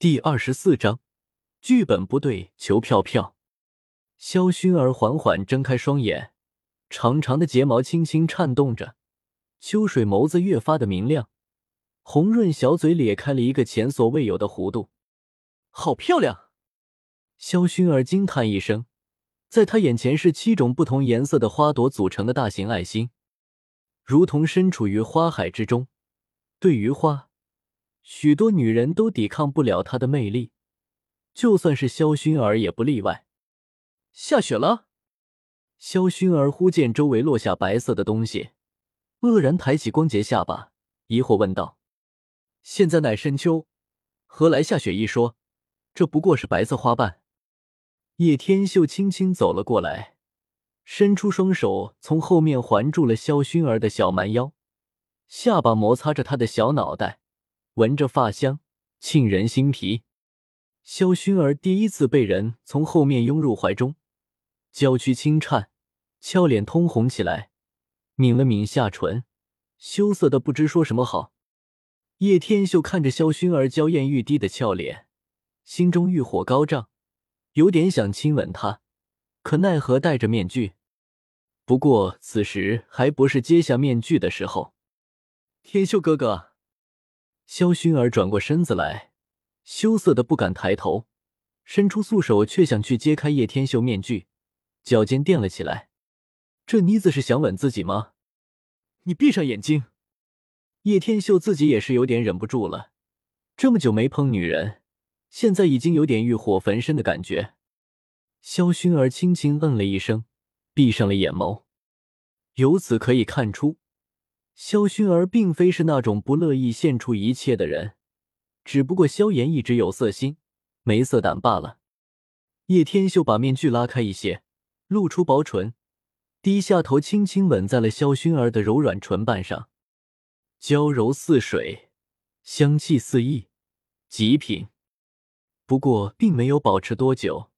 第二十四章，剧本不对，求票票。萧薰儿缓缓睁开双眼，长长的睫毛轻轻颤动着，秋水眸子越发的明亮，红润小嘴咧开了一个前所未有的弧度，好漂亮！萧薰儿惊叹一声，在她眼前是七种不同颜色的花朵组成的大型爱心，如同身处于花海之中。对于花。许多女人都抵抗不了他的魅力，就算是萧薰儿也不例外。下雪了，萧薰儿忽见周围落下白色的东西，愕然抬起光洁下巴，疑惑问道：“现在乃深秋，何来下雪一说？这不过是白色花瓣。”叶天秀轻轻走了过来，伸出双手从后面环住了萧薰儿的小蛮腰，下巴摩擦着她的小脑袋。闻着发香，沁人心脾。萧薰儿第一次被人从后面拥入怀中，娇躯轻颤，俏脸通红起来，抿了抿下唇，羞涩的不知说什么好。叶天秀看着萧薰儿娇艳欲滴的俏脸，心中欲火高涨，有点想亲吻她，可奈何戴着面具。不过此时还不是揭下面具的时候。天秀哥哥。萧薰儿转过身子来，羞涩的不敢抬头，伸出素手却想去揭开叶天秀面具，脚尖垫了起来。这妮子是想吻自己吗？你闭上眼睛。叶天秀自己也是有点忍不住了，这么久没碰女人，现在已经有点欲火焚身的感觉。萧薰儿轻轻嗯了一声，闭上了眼眸。由此可以看出。萧薰儿并非是那种不乐意献出一切的人，只不过萧炎一直有色心，没色胆罢了。叶天秀把面具拉开一些，露出薄唇，低下头，轻轻吻在了萧薰儿的柔软唇瓣上，娇柔似水，香气四溢，极品。不过，并没有保持多久，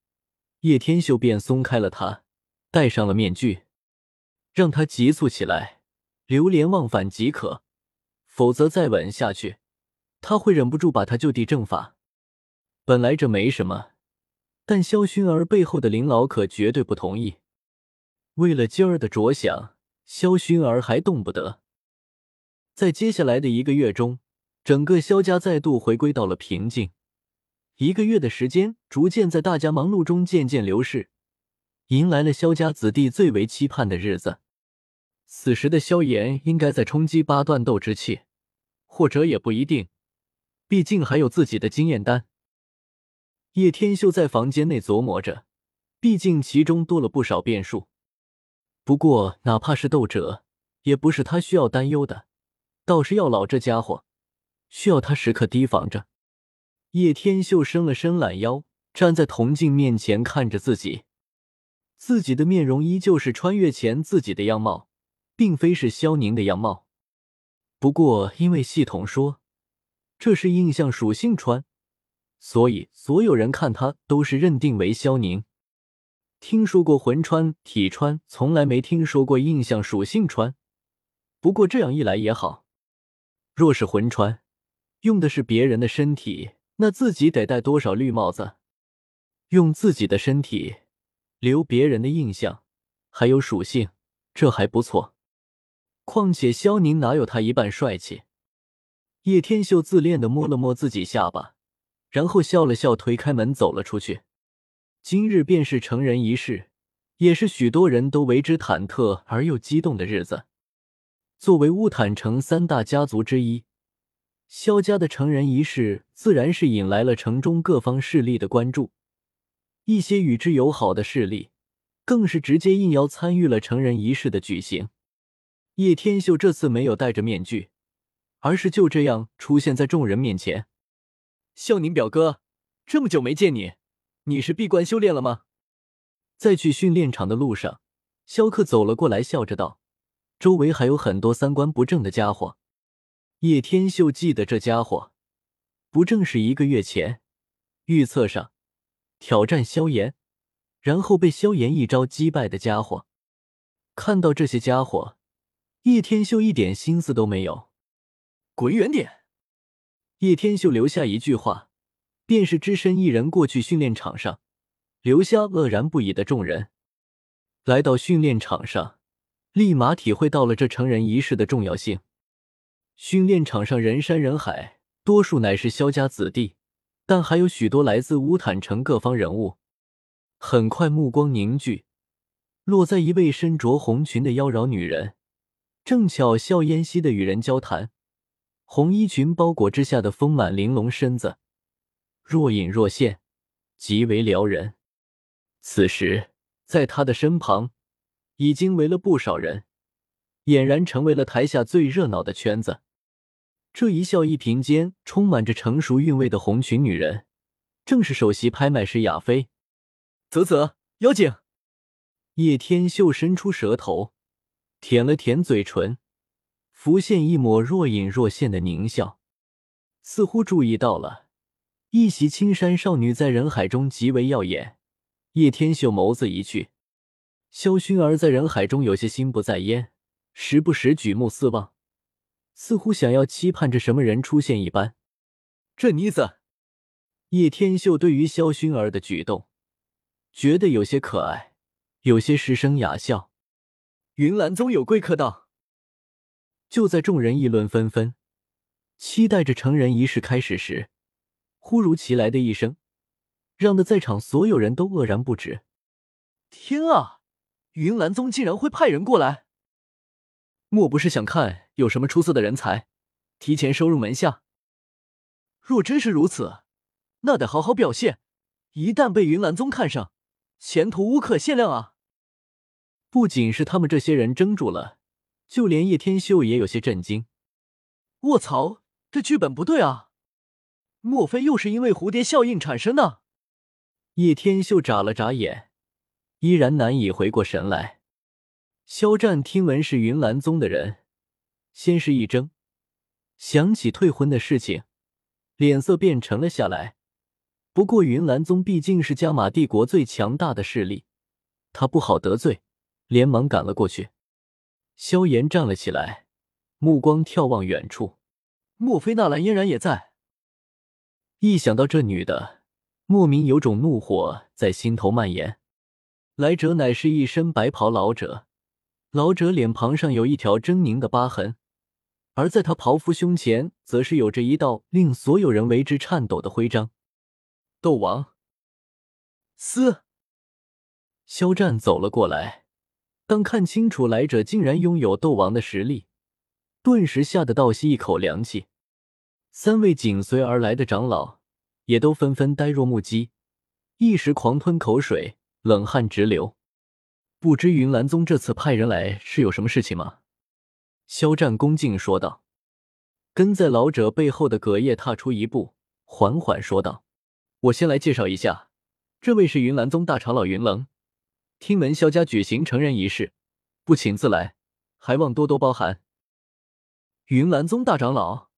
叶天秀便松开了他，戴上了面具，让他急促起来。流连忘返即可，否则再吻下去，他会忍不住把他就地正法。本来这没什么，但萧薰儿背后的林老可绝对不同意。为了今儿的着想，萧薰儿还动不得。在接下来的一个月中，整个萧家再度回归到了平静。一个月的时间，逐渐在大家忙碌中渐渐流逝，迎来了萧家子弟最为期盼的日子。此时的萧炎应该在冲击八段斗之气，或者也不一定，毕竟还有自己的经验丹。叶天秀在房间内琢磨着，毕竟其中多了不少变数。不过，哪怕是斗者，也不是他需要担忧的。倒是药老这家伙，需要他时刻提防着。叶天秀伸了伸懒腰，站在铜镜面前看着自己，自己的面容依旧是穿越前自己的样貌。并非是萧宁的样貌，不过因为系统说这是印象属性穿，所以所有人看他都是认定为萧宁。听说过魂穿、体穿，从来没听说过印象属性穿。不过这样一来也好，若是魂穿，用的是别人的身体，那自己得戴多少绿帽子？用自己的身体留别人的印象，还有属性，这还不错。况且萧宁哪有他一半帅气？叶天秀自恋的摸了摸自己下巴，然后笑了笑，推开门走了出去。今日便是成人仪式，也是许多人都为之忐忑而又激动的日子。作为乌坦城三大家族之一，萧家的成人仪式自然是引来了城中各方势力的关注。一些与之友好的势力，更是直接应邀参与了成人仪式的举行。叶天秀这次没有戴着面具，而是就这样出现在众人面前。孝宁表哥，这么久没见你，你是闭关修炼了吗？在去训练场的路上，萧克走了过来，笑着道：“周围还有很多三观不正的家伙。”叶天秀记得这家伙，不正是一个月前预测上挑战萧炎，然后被萧炎一招击败的家伙。看到这些家伙。叶天秀一点心思都没有，滚远点！叶天秀留下一句话，便是只身一人过去训练场上，留下愕然不已的众人。来到训练场上，立马体会到了这成人仪式的重要性。训练场上人山人海，多数乃是萧家子弟，但还有许多来自乌坦城各方人物。很快，目光凝聚，落在一位身着红裙的妖娆女人，正巧笑嫣兮的与人交谈。红衣裙包裹之下的丰满玲珑身子，若隐若现，极为撩人。此时，在她的身旁，已经围了不少人，俨然成为了台下最热闹的圈子。这一笑一颦间，充满着成熟韵味的红裙女人，正是首席拍卖师亚飞。啧啧，妖精！叶天秀伸出舌头，舔了舔嘴唇，浮现一抹若隐若现的狞笑，似乎注意到了一袭青衫少女在人海中极为耀眼。叶天秀眸子一聚，萧薰儿在人海中有些心不在焉，时不时举目四望。似乎想要期盼着什么人出现一般。这妮子，叶天秀对于萧薰儿的举动，觉得有些可爱，有些失声哑笑。云岚宗有贵客到。就在众人议论纷纷，期待着成人仪式开始时，忽如其来的一声，让得在场所有人都愕然不止。天啊！云岚宗竟然会派人过来！莫不是想看有什么出色的人才，提前收入门下？若真是如此，那得好好表现。一旦被云岚宗看上，前途无可限量啊！不仅是他们这些人怔住了，就连叶天秀也有些震惊。卧槽，这剧本不对啊！莫非又是因为蝴蝶效应产生的？叶天秀眨了眨眼，依然难以回过神来。肖战听闻是云岚宗的人，先是一怔，想起退婚的事情，脸色便沉了下来。不过云岚宗毕竟是加玛帝国最强大的势力，他不好得罪，连忙赶了过去。萧炎站了起来，目光眺望远处，莫非纳兰嫣然也在？一想到这女的，莫名有种怒火在心头蔓延。来者乃是一身白袍老者。老者脸庞上有一条狰狞的疤痕，而在他袍服胸前，则是有着一道令所有人为之颤抖的徽章——斗王。嘶！肖战走了过来，当看清楚来者竟然拥有斗王的实力，顿时吓得倒吸一口凉气。三位紧随而来的长老也都纷纷呆若木鸡，一时狂吞口水，冷汗直流。不知云岚宗这次派人来是有什么事情吗？肖战恭敬说道。跟在老者背后的葛叶踏出一步，缓缓说道：“我先来介绍一下，这位是云岚宗大长老云棱。听闻萧家举行成人仪式，不请自来，还望多多包涵。”云岚宗大长老，